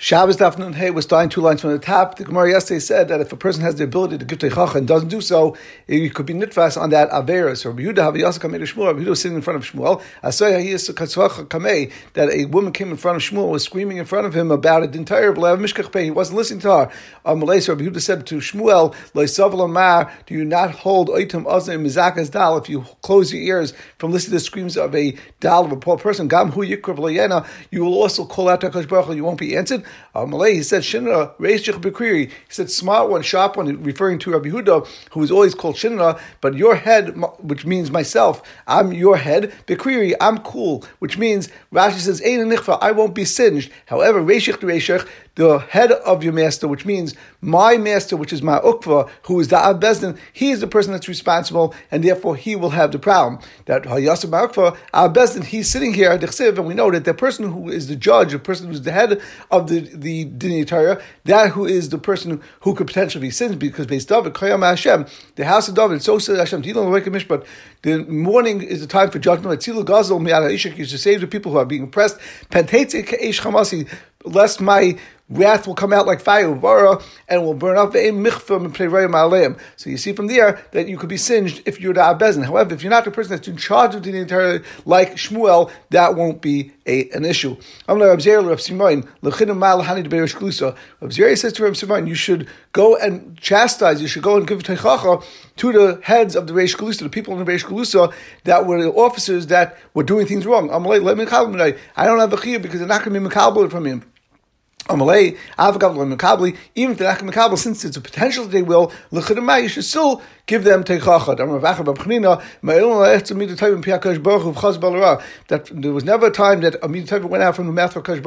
Shabbos Daf Nun Hey was starting two lines from the top. The Gemara yesterday said that if a person has the ability to give Teichacha and doesn't do so, he could be nitfas on that Averis. Or Yehuda Haviyasa Kamei Shmuel, Rabbi Yehuda was sitting in front of Shmuel. Asoya he is Kamei, that a woman came in front of Shmuel, was screaming in front of him about an entire Blav Mishkach. He wasn't listening to her. Um, Amalei, so Yehuda said to Shmuel, Mar, do you not hold Oitam Ozne Mizakas Dal if you close your ears from listening to the screams of a Dal of a poor person? Gam Hu Yikrav you will also call out to Baruch you won't be answered. Malay, he said Shinra, Reish Bekwiri. He said smart one, sharp one, referring to Rabbi Huda, who was always called Shinra, but your head, which means myself, I'm your head. Bekwiri, I'm cool, which means Rashi says, Ein I won't be singed. However, Reish Reish, the head of your master, which means my master, which is my ukva, who is the Bezdin, he is the person that's responsible, and therefore he will have the problem. That Hayasab Ukva, Bezdin, he's sitting here at the and we know that the person who is the judge, the person who's the head of the, the Dini that who is the person who could potentially be sinned, because based David, Kayam Hashem, the house of David, so says Hashem, Mishpat, the morning is the time for judgment. Tzilu Gazel, Mi'ala Ishak, used to save the people who are being oppressed. Pentetze Ke'esh Chamasi, lest my wrath will come out like fire, and will burn up. The michfim and preirayim aleim. So you see from there that you could be singed if you're the Abezin. However, if you're not the person that's in charge of the entire, like Shmuel, that won't be a, an issue. Rabbi says to Rabbi Simon, you should go and chastise, you should go and give teichacha to the heads of the Reish Galusa, the people in the Reish That were the officers that were doing things wrong. I don't have a chiyah because they're not going to be makabel from him. Amalei, Avagav Makabli, even if they're not Makabli, since it's a potential that they will, you should still give them Teichachad. I remember Achav of Chanina. That there was never a time that Amid Tevin went out from the mouth of Kash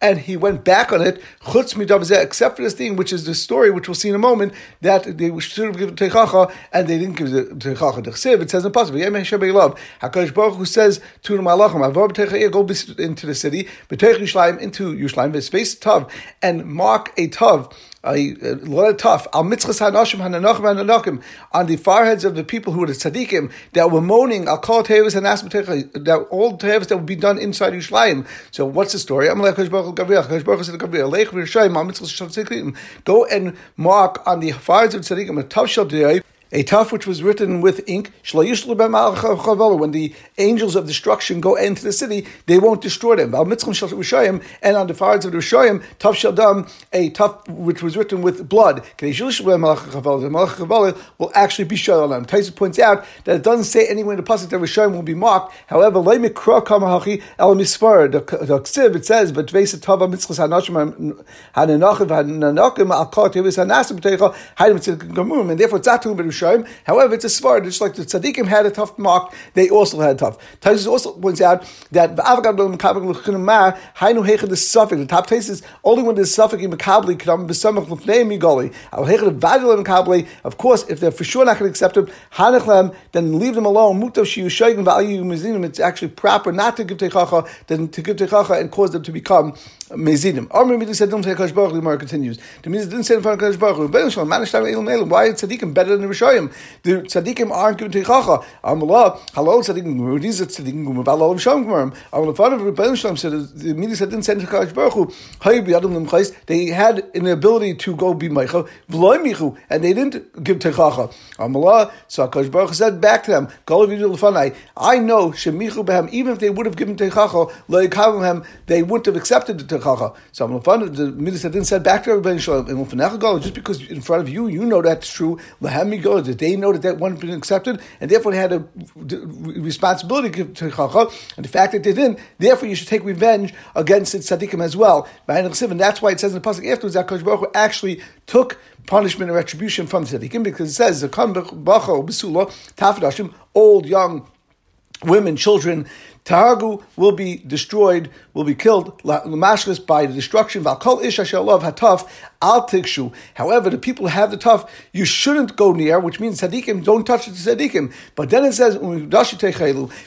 and he went back on it, except for this thing, which is the story, which we'll see in a moment, that they should have given Teichacha and they didn't give the Teichacha. It says in Pasuk, HaKadosh Baruch Hu says to the Malachim, go into the city, into Yerushalayim, his face tav and mark a tav a Uh, tough al mitzchas hanashim hananachim hananakim on the foreheads of the people who were the tzaddikim that were moaning al kol tevis and ask that all tevis that would be done inside Yerushalayim. So what's the story? I'm Go and mark on the foreheads of tzaddikim a tav shel a tuf which was written with ink. When the angels of destruction go into the city, they won't destroy them. And on the foreheads of the Rishayim, tuf shaldam, a tuf which was written with blood. will actually be shalom. Taisa points out that it doesn't say anywhere in the pasuk that Rishayim will be marked. However, the ksiv it says, but and therefore tzatu However, it's a svart. Just like the tzaddikim had a tough mark, they also had a tough. Taisus also points out that the top taste only when there's suffix in makabli kadam b'samach l'fnei migoli. Al hecha the vadil. Of course, if they're for sure not going to accept him, then leave them alone. Mutav shiyu shaygin value mizinim. It's actually proper not to give techacha than to give techacha and cause them to become mezidim. Amr Midi said, "Don't Kadosh Baruch." The Gemara continues. The Midi didn't say in front of Baruch. Why is tzaddikim better than the Rishayim? The tzaddikim aren't giving teichacha. Amallah, hello tzaddikim. These are tzaddikim gumim. Valol Rishayim gumim. Amallah, father of Rebbeinu Shalom said, the Midi said, "Didn't send to Kadosh Baruch." Hu. They had an ability to go be meicha v'loy michu, and they didn't give teichacha. Amallah, so Kadosh Baruch said back to them, I know shemichu behem. Even if they would have given to teichacha, they wouldn't have accepted the techacha. So the Midas didn't said back to everybody in just because in front of you, you know that's true. Lahemi go that they know that that one had been accepted, and therefore they had a responsibility to give techacha. And the fact that they didn't, therefore you should take revenge against its tzaddikim as well. And that's why it says in the pasuk afterwards that Kosh Baruch actually took punishment and retribution from the tzaddikim because it says the old, young women, children, Tahagu will be destroyed, will be killed, Lamashkas by the destruction. Valkol Ish love Hataf Al Tikshu. However, the people who have the tough, you shouldn't go near, which means Sadiqim, don't touch the Sadiqim. But then it says,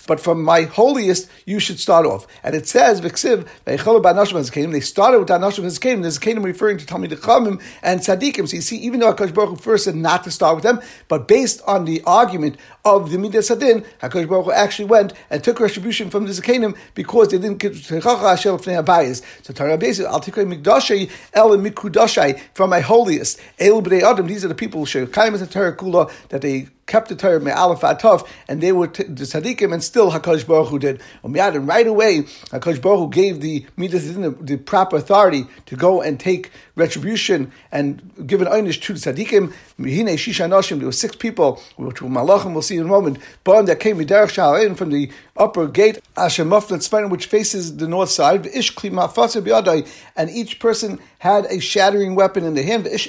but from my holiest, you should start off. And it says, Viksiv, they started with Anashim Hezkanim. There's a Kanim referring to Talmud Chamim and Sadiqim. So you see, even though HaKadosh Baruch first said not to start with them, but based on the argument of the Midas Sadin, HaKadosh Baruch actually went and took retribution from the Zakanim because they didn't get Techacha Hashem Fnei Abayis. So Torah Beis, Al Tikrei Mikdashei El Mikudashai from my holiest. El B'nei Adam, these are the people, Shekayim is the Torah Kula, that they kept the Torah me'alef atov, and they were t- the tzaddikim, and still Hakadosh Baruch Hu did. And right away, Hakadosh Baruch Hu gave the midas the, the proper authority to go and take retribution and give an einish to the tzaddikim. Mihine shisha noshim. There were six people, which were malachim. We'll see in a moment. But that came sha'arin from the upper gate Asher Mufnat which faces the north side. Ish klima and each person had a shattering weapon in the hand. And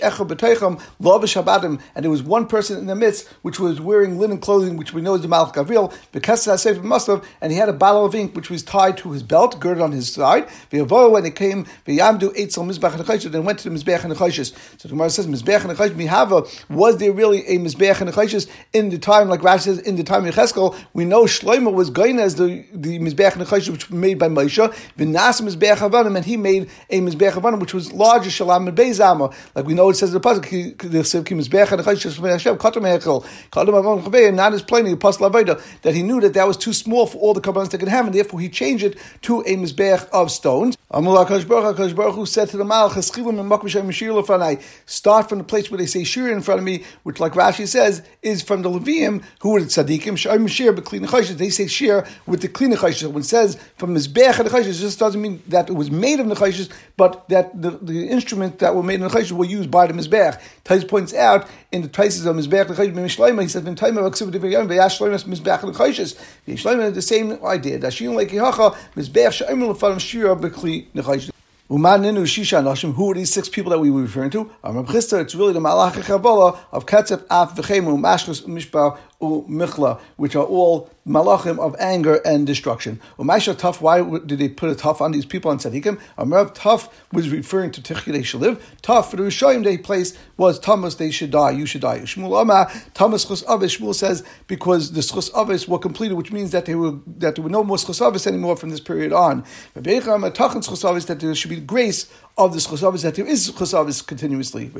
there was one person in the midst which was wearing linen clothing, which we know is the Malach Gavril, and he had a bottle of ink which was tied to his belt, girded on his side. When it came, and went to the Mizbech and the So the Gemara says, Mizbech and the Mihava, was there really a Mizbech and the in the time, like Rashi says, in the time of Cheskel, we know Shlomo was going as the, the Mizbech and the which was made by Moshe, V'nas Mizbech and he made a Mizbech which was larger Shalom and Beizama. Like we know it says in the Pasuk, Ki Mizbech and Hashem, Katam Hechel, not as plainly Apostle Aveda that he knew that that was too small for all the korbanos they could have, and therefore he changed it to a mizbech of stones. Amul Hakadosh Baruch Hu said to the Malach, Start from the place where they say Shir in front of me, which, like Rashi says, is from the Levium, who are the tzaddikim. Shir but clean Nechayshis. They say Shir with the clean nechayshis. When it says from mizbech and nechayshis, just doesn't mean that it was made of nechayshis, but that the, the instruments that were made of nechayshis were used by the mizbech. Tais points out in the traces of mizbech nechayshis. He said says the same idea. Dashin like Yehacha, Mizbech Sha'imel Lefanim Shira Bekli Nechaysh. Umaninu Shisha Nashim, who are these six people that we were referring to? It's really the Malach Chavala of Ketzef, Af, Vechemu, Mashkus, Mishpah, Michla, which are all malachim of anger and destruction. Umaisha Tuf, why did they put a Tuf on these people on Tzadikim? Amrav Tuf was referring to should live. Tuf, for the Rishayim they placed was Thomas, they should die, you should die. Shmuel Amma, Thomas Chus Avis, Shmuel says, because the Chus Avis were completed, which means that they were that there were no more Chus Avis anymore from this period on. But That there should be grace of the Chus that there is Chus continuously.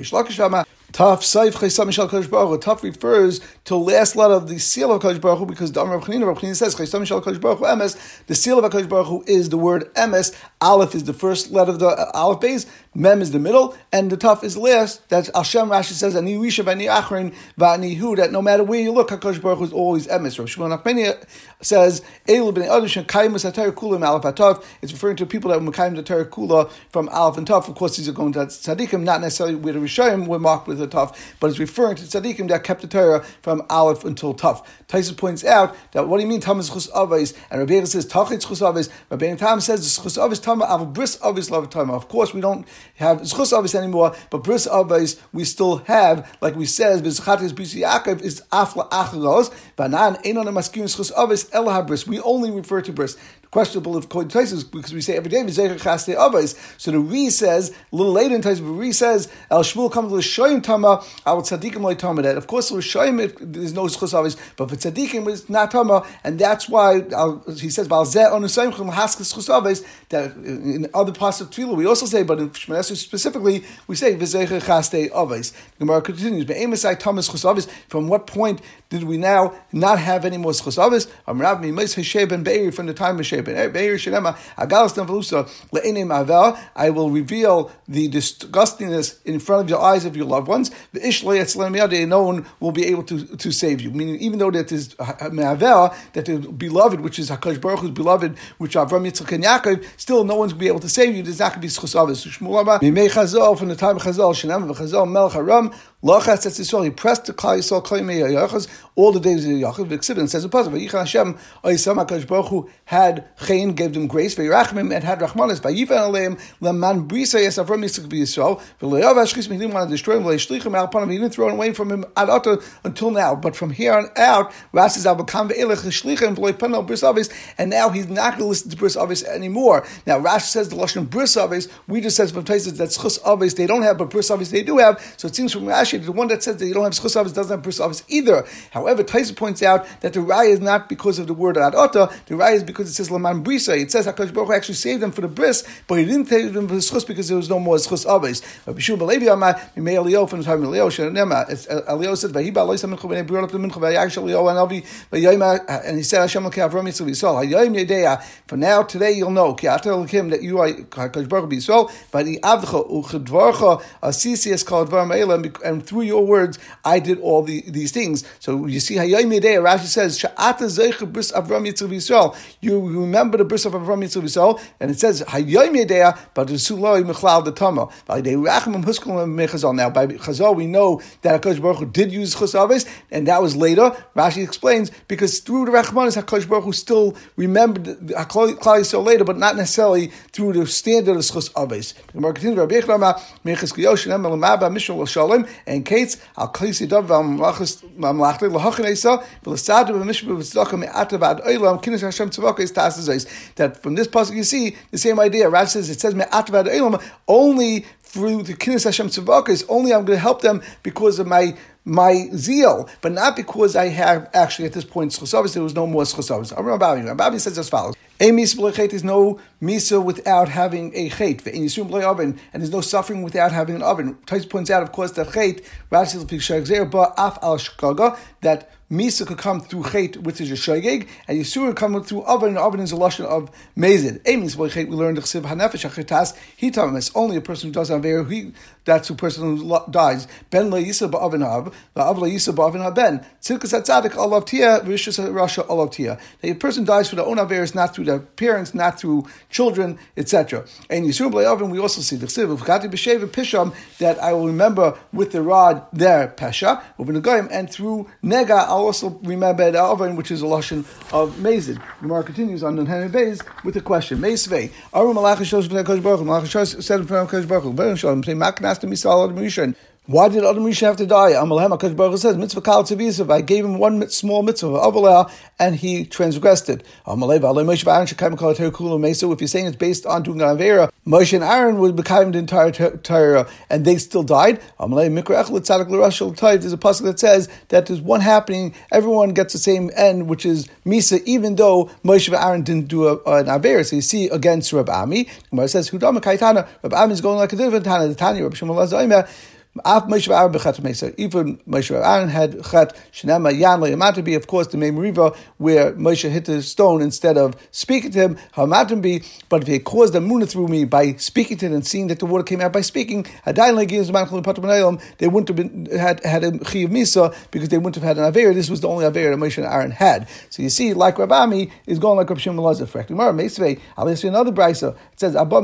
Taf Saif Chaysam Mishal Kodesh Baruch Taf refers to last letter of the seal of Kodesh Baruch Hu because Amr of Chanina, Rav Chanina says Chaysam Mishal Kodesh Baruch Hu Emes. The seal of Kodesh Baruch Hu is the word Emes. Aleph is the first letter of the Aleph base. Mem is the middle, and the Taf is last. That's Hashem Rashi says Ani Risha Vani Achrin Vani Hu. That no matter where you look, Hakadosh Baruch Hu is always Emes. Rav Shmuel Nachmani says Elu Bnei Adushan Kaimus Hatar Kula Aleph Atav. It's referring to people that were Kaim the Torah Kula from Aleph and Tav. Of course, these are going to tzaddikim, not necessarily where the Rishayim were marked with the Tav, but it's referring to tzaddikim that kept the Torah from Aleph until Tav. Tyson points out that what do you mean Tam is chus avos? And Rabbi says Tachit chus avos. Rabbi Tam says chus avos Tama av bris love of Tama. Of course, we don't have chus avos anymore, but bris avos we still have, like we says, Bizchatis bisi Yaakov is afla achalos. Banan enon maskim chus avos el bris. We only refer to bris questionable of Kohen Taisus because we say every day V'zecher Chaste Avos. So the Re says a little later in Taisus, but Re says El Shmuel comes to Shoyim Tama, Al Tzadikim Loy Tama. That of course with Shoyim there's no Schus Avos, but for Tzadikim it's not Tama, and that's why he says Bal Zeh Onusayim Chum Haskas Schus Avos. That in other parts of Tefillah we also say, but in Shmonesu specifically we say V'zecher Chaste Avos. Gemara continues, Be'emisai Thomas Schus Avos. From what point did we now not have any more Schus Avos? Amrav Mimais Heshe Ben Beir from the time of Sheba. I will reveal the disgustingness in front of your eyes of your loved ones. No one will be able to, to save you. Meaning, even though that is that the beloved, which is Hakadosh Baruch Hu's beloved, which Avram Yitzchak and Yaakov, still no one's going to be able to save you. There's not going to be schus From the time of Chazael, Shenam Chazael Melech Haram Lachas Etz Yisrael, he pressed the Klal Yisrael Klei Yachas all the days of Yaakov. The and says a puzzle. Vayichan Hashem Oyisam Hakadosh Baruch Hu had Chayin, gave them grace. Vayirachmim and had Rachmanis. Vayivan Aleim Leman Brisa Yes Avram Yitzchak B'Yisrael. V'Leyav Ashchis He didn't want to destroy him. V'Leishlichim Al Panim. He didn't throw away from him ad until now. But from here on out, Rashi says Avakam Ve'elech Shlichim V'Leipanel Bris Avis. And now he's not going to listen to Bris Avis anymore. Now Rashi says the lashon Bris Avis. We just says from places that Schus Avis they don't have, but Bris Avis they do have. So it seems from Rashi the one that says that you don't have schus avos doesn't have bris either. However, Taisa points out that the raya is not because of the word adota. The raya is because it says Laman Brisa. It says Hakadosh Baruch Hu actually saved them for the bris, but he didn't save them for the schus because there was no more schus aves. But Bishul Balevi Amar Mimei Elio from the time of Elio Shenema. Uh, Elio said Vahiba Loisa Mincha Bnei brought up the Mincha Vayash Elio and Avi Vayayma and he said Hashem Lekei Avram Yitzchak Yisrael Hayayim Yedeya. For now today you'll know Ki Atel Lekim that you are Hakadosh Baruch Hu Yisrael. But the Avcha Uchedvarcha Asisi is called Dvar Me'elam and through your words I did all the, these things. So you see Hayayim Yedeya. Rashi says Sha'ata Zeicha Bris Avram Yitzchak Yisrael. You remember the bris of Avram Yitzchak Yisrael, and it says Hayom Yedea, but the Suloi Mechlal the Mechazal. Now by Chazael we know that Hakadosh Baruch Hu did use Chusavis, and that was later. Rashi explains because through the Rachmanis Hakadosh Baruch Hu still remembered Klal Yisrael later, but not necessarily through the standard of Chusavis. The Gemara continues Rabbi Yechlama Mechas Kiyosh and Elamaba Mishal Shalom and Kates Al Klisi Dav Mamlachas Mamlachte Lahachanesa V'Lasadu B'Mishba V'Tzedakah Me'atav Ad Olam Kinish Hashem Tzavaka is Tasazais. That from this pasuk you see the same idea. Rashi says it says Me'atav Ad Olam only through the Kinish Hashem Tzavaka is only I'm going to help them because of my my zeal, but not because I have actually at this point schusavis. There was no more schusavis. Rabbi says as follows: A misa is no misa without having a chait, and there's no suffering without having an oven. Tais points out, of course, that Rashi but af al shkaga that Misa could come through Chait, which is a Shagig, and Yisur could come through Oven, and Oven is a Lashon of Mazid. Emis boy Chait, we learned the Chsiv Hanefesh Achitas, he us only a person who does Aver, he, that's the person who dies. Ben La Yisa Ba'avin Av, La'av La Yisa Ba'avin Av Ben. Tzilkas Atzadik Olav Tia, Rishus Rasha Olav Tia. A person dies for their own Averis, not through their parents, not through children, etc. And Yisur B'Oven, we also see the Chsiv, V'chati B'Shev Pisham, that I will remember with the rod their Pesha, the and through Nega, I'll also remember the Avon, which is a lashon of Mazid. The Gemara continues on the Beis with a question. Meisvei. Aru Malach from the Kosh Baruch. Malach said from the Kosh Baruch. Ben Shalom. Say Maknas to Misal Rishon. Why did Adam Rishon have to die? Amalhem HaKadosh Baruch says, Mitzvah Kal Tzivisav, I gave him one small mitzvah, Avaleh, and he transgressed it. Mesa, if you're saying it's based on doing an Avera, Moshe and Aaron would become the entire Torah, and they still died. There's a pasuk that says that there's one happening, everyone gets the same end, which is Misa, even though Moshe and Aaron didn't do a, an Avera. So you see against Rab Ami, Gemara says, Hudama Kaitana, Rab Ami is going like a different Tana, the Tanya, Rab Shmuel Even Moshe Aaron had chet shenema le'yamatim be. Of course, the main river where Moshe hit the stone instead of speaking to him hamatim be. But if he caused a muna through me by speaking to him and seeing that the water came out by speaking, they wouldn't have been had had a chi misa because they wouldn't have had an aver. This was the only aver that Moshe and Aaron had. So you see, like Rabami is going like Rabbi Shimon Lazar. I'll see another brisa. It says Abba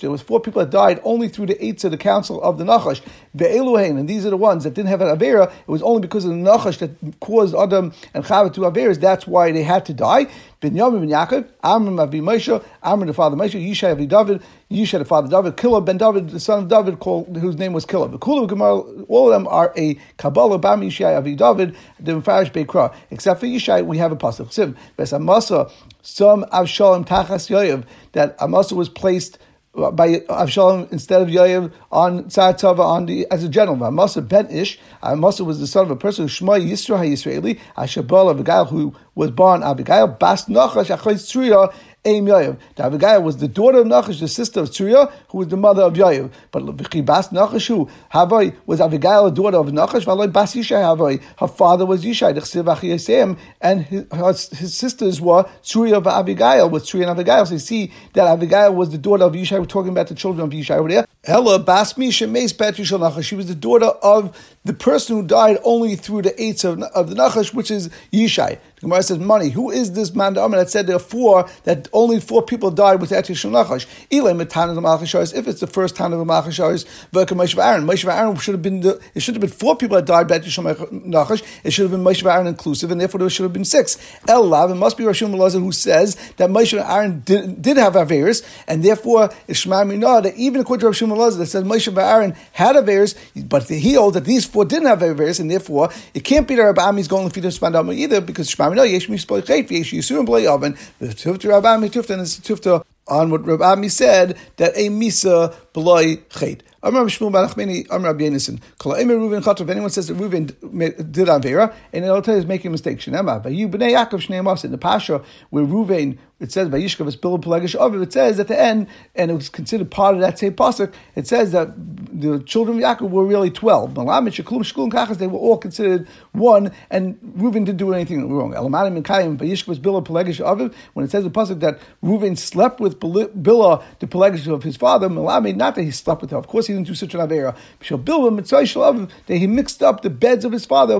There was four people that died only through the eights of the council of the nachash. And these are the ones that didn't have an avera. It was only because of the nachash that caused Adam and Chava to averas. That's why they had to die. Ben Yamin ben Yaakov, Amram Avi Moshe, Amram the father Moshe, Yishai Avi David, Yishai the father David, Kilab ben David, the son of David, called, whose name was Gemara, all of them are a Kabbalah Bam Yishai Avi David, the Mefarish Beikra. Except for Yishai, we have a pasuk. Sim, Bes Amasa, some Avshalom Tachas Yoyev, that Amasa was placed by Avshalom instead of Yoav on Tzatava on the as a gentleman. Amasa ben Ish. Uh, Amasa was the son of a person Shema Yisra Yisraeli. Ashabal Abigail who was born Abigail Bas Nachash Tzriya Aim. The was the daughter of Nachash, the sister of Tzuriah, who was the mother of Yoav. But Bas Nachash, who Havai was Abigail, the daughter of Nachash, Valai Bas Yishai Havai. Her father was Yishai, and his, his sisters were Tzuriah of Abigail, with Tzuriah and Abigail. So you see that Abigail was the daughter of Yishai. We're talking about the children of Yishai over there. Ella Bas Misha Meis Bet Nachash. She was the daughter of the person who died only through the eights of, of the Nachash, which is Yishai. The Gemara says, money. Who is this man the that said there are four, that only four people died with Etish Nachash? If it's the first time of the Malchashars, Verka Moshe Aaron. Moshe Aaron should have been, the, it should have been four people that died by Etish Nachash. It should have been Moshe Aaron inclusive, and therefore there should have been six. El Lav, it must be Rashim Malazar who says that Moshe Aaron did, did have Averis, and therefore it's Shema Minah, that even according to Rashim Malazar that says Moshe Aaron had Averis, but he holds that these four didn't have Averis, and therefore it can't be that Rabbi Ami is going to feed us either, because Shema no, yesh mispoy chait, yesh yisurim b'lei oven, the tufta Rabbi Ami tufta, and tufta on what Rabbi Ami said, that a misa b'loi chait. Amar Shmuel Barachmeni, Amar Abyenison. Kol Emer Reuven anyone says that Reuven did Avera, and it'll tell you he's making a mistake. Shnema, Vayu Bnei Yaakov Shnei. In the Pasha, where Reuven it says by is Bill Pelegish Aviv, it says at the end, and it was considered part of that same pasuk, it says that the children of Yaakov were really 12. Malamit, Sheklum, Shkul, and Kachas, they were all considered one, and Reuven didn't do anything wrong. Elamanim Mikayim, by Yishkav is Bill Pelegish Aviv, when it says the pasuk that Reuven slept with Bilah, the Pelegish of his father, Malamit, not that he slept with her. Of course, he didn't do such an Avera. That he mixed up the beds of his father,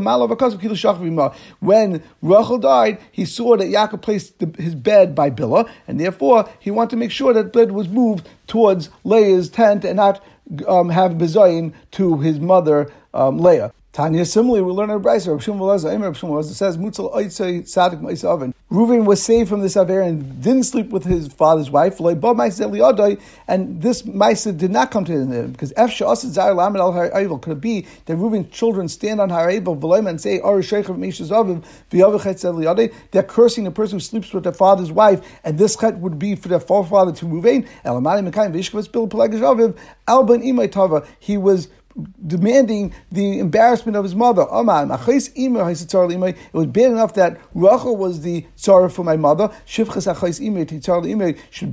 when Rachel died, he saw that Yaakov placed the, his bed by Bilah, and therefore he wanted to make sure that bed was moved towards Leah's tent and not um, have bezayin to his mother um, Leah. Tanya, similarly, we learn in Brisa, Rav Shmuel says, Mutzel Oitzei Sadik Ma'is Oven. Reuven was saved from this Aver and didn't sleep with his father's wife, and this Maisa did not come to him, because F Sha'asid Zayar Lamed Al Ha'ayvel, could it be that Reuven's children stand on Ha'ayvel, V'loim, and say, Ar Sheikh of Oviv, V'yavachet they're cursing the person who sleeps with their father's wife, and this chet would be for their forefather to Reuven, Elamani Mekayim, V'yishkavas Bil Pelagish Oviv, Alban Imay Tava, he was demanding the embarrassment of his mother. Oh, it was bad enough that Rachel was the tzara for my mother. Should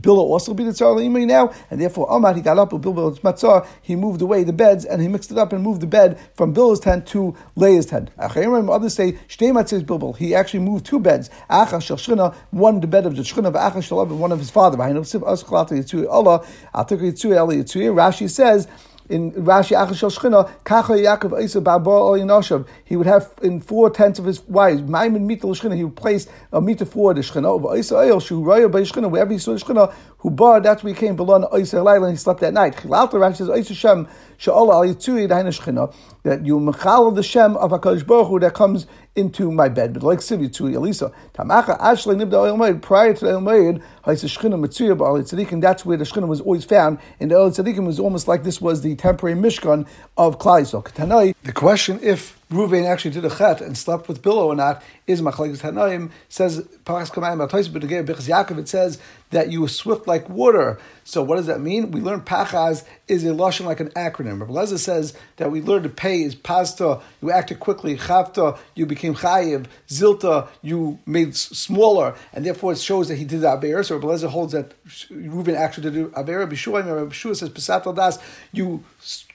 Billah also be the tzara now? And therefore, oh, Amar, he got up with Bilah's matzah, he moved away the beds, and he mixed it up and moved the bed from Bilah's tent to Leah's tent. Others say, Bilbil. He actually moved two beds. One the bed of the Shechina, one of his father. Rashi says, in Rashi Achashel Shchina, Kacha Yaakov Isa Baba Yinashav. He would have in four tenths of his wives, Maimin Mita Shchina, he would place a Mita for the Shchina, over Isa Eil, Shu Raya by Shchina, wherever he saw the Shchina, who bar, that's where he came below Isa Laila, and he slept that night. Chilalta Rashi says, Isa Shem, Sha'ala Al Yitzui Daina Shchina, that you Mechal the Shem of HaKadosh Baruch Hu that comes into my bed. But like Siv Yitzui Elisa, Tamacha Ashley Nibda Oil Maid, prior to the Oil Maid, Haisa Shchina Mitzuya Ba'al Tzadikim, that's where the Shchina was always found, and the Tzadikim was almost like this was the temporary Mishkan of Klai Yisrael. The question if Ruvain actually did a chet and slept with Bilah or not is Machlekes Tanaim says Paras but because Yaakov it says that you were swift like water. So what does that mean? We learn Pachaz is a lashon like an acronym. Rabbi Lezer says that we learned to pay is pasta. You acted quickly. Chavta you became chayiv. Zilta you made smaller, and therefore it shows that he did the. So Rabbi holds that Reuven actually did aver. Bishua says Pesat das you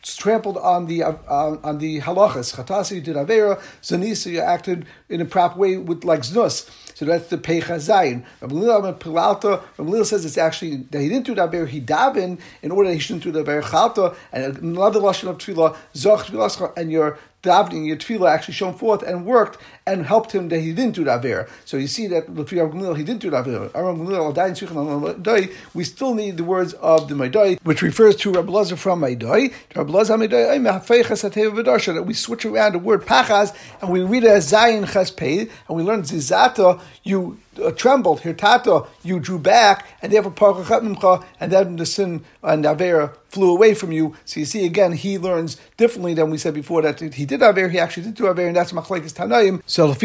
trampled on the uh, on the halachas. Chatasi did avera. Zanisa you acted in a proper way with like znus. So that's the Pecha Zayin. Rabbi Lil says it's actually that he didn't do bear, he daven in order that he shouldn't do the bear chalta, and another lashon of tefillah, zoch and your davening, your tefillah actually shone forth and worked and helped him that he didn't do that bear. So you see that he didn't do that bear. We still need the words of the Maidai, which refers to Rabbi Lazar from Maidai. Rabbi Lazar that we switch around the word pachaz and we read it as Zayin Chespei, and we learn zizata, you uh, trembled, hirtata, you drew back, and therefore parachat mimcha, and then the sin and avera flew away from you. So you see again, he learns differently than we said before that he did aver, he actually did do aver, and that's machlekes tanaim. So Rabbi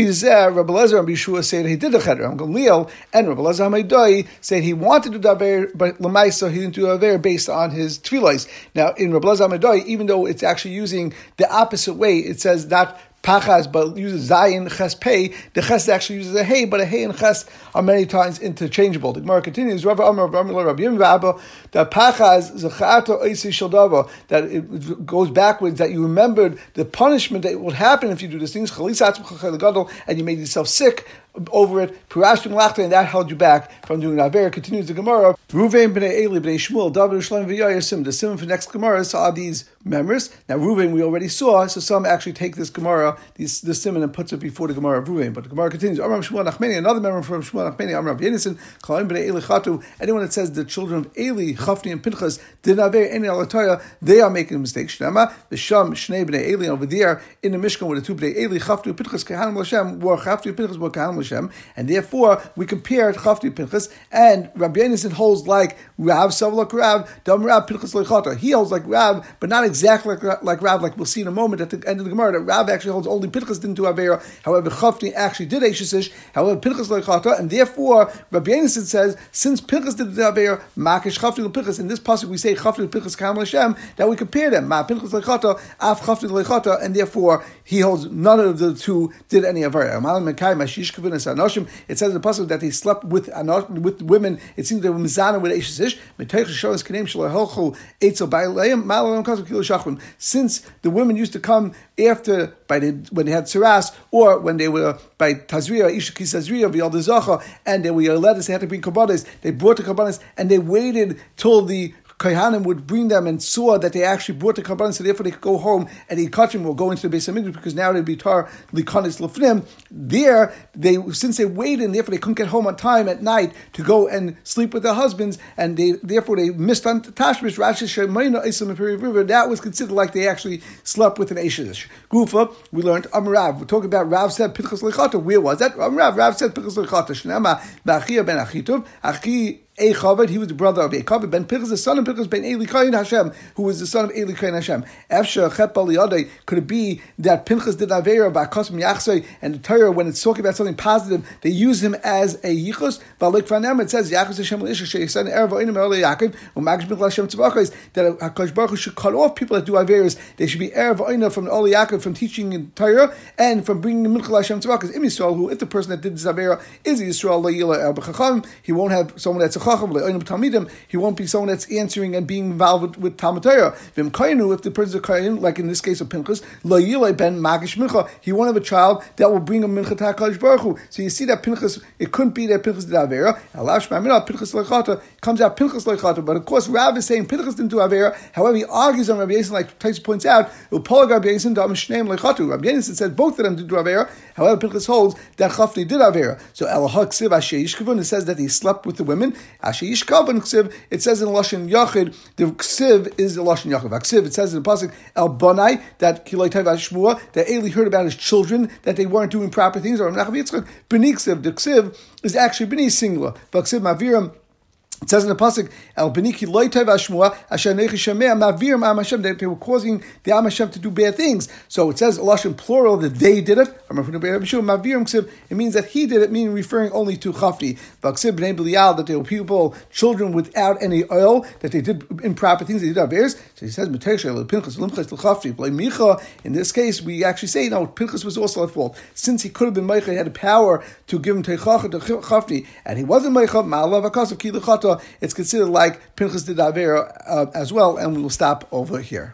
Lezer and say that he did the cheder. And Rabbi Lezer Hamaydoi said he wanted to do aver, but lemaisa he didn't do aver based on his tefillahs. Now in Rabbi Lezer Hamaydoi, even though it's actually using the opposite way, it says that pachas, but uses zayin ches pei. The ches actually uses a hey, but a hey and ches are many times interchangeable. The Gemara continues, Rav Amar Rav Rav Yim that pachas zechato oisi shaldava, that it goes backwards, that you remembered the punishment that would happen if you do these things, and you made yourself sick over it, Purashim Lachta, and that held you back from doing Aver. Continues the Gemara. Ruvain b'nei Eli b'nei Shmuel, David Shalom v'Yayasim. The Simon for next Gemara saw these members. Now Ruvain we already saw, so some actually take this Gemara, this, this Simon, and puts it before the Gemara of Ruvain. But the Gemara continues. Amram Shmuel Nachmeni, another member from Shmuel Nachmeni, Amram Yenison, Kalim b'nei Eli Chatu. Anyone that says the children of Eli, Chafni and Pinchas did not Aver any alataya, they are making a mistake. Shnema Sham Shnei b'nei Eli over there in the Mishkan with the two b'nei Eli, Chafni Pinchas Kehanim Lashem, were Chafni Pinchas were Kehanim Hashem, and therefore we compared Chafti Pinchas, and Rabbi Yonason holds like Rav Savlak Rav, Dam Rav Pinchas Leichata. He holds like Rav, but not exactly like, like Rav, like we'll see in a moment at the end of the Gemara, that Rav actually holds only Pinchas didn't do Avera, however, Chafti actually did Eishesish, however, Pinchas Leichata, and therefore Rabbi Yonason says, since Pinchas did the Avera, Makish Chafti Pinchas, in this passage we say Chafti Pinchas Kamal Hashem, that we compare them, Ma Pinchas Leichata, Af Chafti Leichata, and therefore he holds none of the two did any Avera. It says in the passage that he slept with with women. It seems that they were mizana with Eishesish. Since the women used to come after by the, when they had saras or when they were by tazriya isha kisazriya v'yal and they were led they had to bring kabbalas. They brought the kabbalas and they waited till the Kohanim would bring them and saw that they actually brought the Kabbalah, so therefore they could go home and eat kachim or go into the base of Mikdash because now they'd be tar likonis lefnim. There, they since they waited and therefore they couldn't get home on time at night to go and sleep with their husbands, and they therefore they missed on Tashmish Rashi Shemayna Isim River. That was considered like they actually slept with an Ashish. Gufa, we learned Amrav. We're talking about Rav said Pinchas Lechata. Where was that? Amrav. Rav said Pinchas Lechata. Shnema Ba'achia ben Achitov. Achi Echaved, he was the brother of Echaved ben Pinchas, the son of Pinchas ben Eli Kain Hashem, who was the son of Eli Kain Hashem. Could it be that Pinchas did Avera by Kosim Yachsei, and the Torah, when it's talking about something positive, they use him as a Yichus. Valik Fanem, it says Yachus Hashem Lisha Sheyisan Erev Oinim Erle Yaakov, Umagish Bin Hashem Tzvachos, that Hakadosh Baruch should cut off people that do Averas. They should be Erev Oinim from Oli Yaakov from teaching in Torah and from bringing the Minchal Hashem Tzvachos. Im Yisrael, who if the person that did this Avera is Yisrael Le'ila he won't have someone that's a chacham he won't be someone that's answering and being involved with, with. Vim kainu, if the person is kain, like in this case of Pinchas, lo ben magish mincha, he won't have a child that will bring a mincha to Baruch Hu. So you see that Pinchas, it couldn't be that Pinchas did Avera. Alash ma'amina, Pinchas lechata, comes out Pinchas lechata. But of course, Rav is saying Pinchas didn't do Avera. However, he argues on Rabbi Yisrael, like Tyson points out, Upol Rabbi Yisrael, Dam Shneim lechatu. Rabbi Yisrael said both of them did do Avera. However, Pinchas holds that Chafni did Avera. So El Haksiv Asher Yishkavun, it says that he slept with the women. Asher Yishkavun Ksiv, it says in Lashon Yachid, the Ksiv is the Lashon Yachid. Ksiv, it says in the Pasuk, El Bonai, that Kiloi Shmua, that Eli heard about his children, that they weren't doing proper things, or Ksiv, the Ksiv is actually B'ni singular. Ksiv Maviram, it says in the pasuk, "El beniki loitev ashmua asher nechi shemei mavir am Hashem." They were causing the Am Hashem to do bad things. So it says lashon plural that they did it. It means that he did it, meaning referring only to chafti. That they were people, children without any oil, that they did improper things. They did averes. So he says, In this case, we actually say no. Pinchas was also at fault since he could have been meicha. He had the power to give him to chafti, and he wasn't meicha. Ma'alav akasav ki it's considered like Pinchas did Avera uh, as well, and we will stop over here.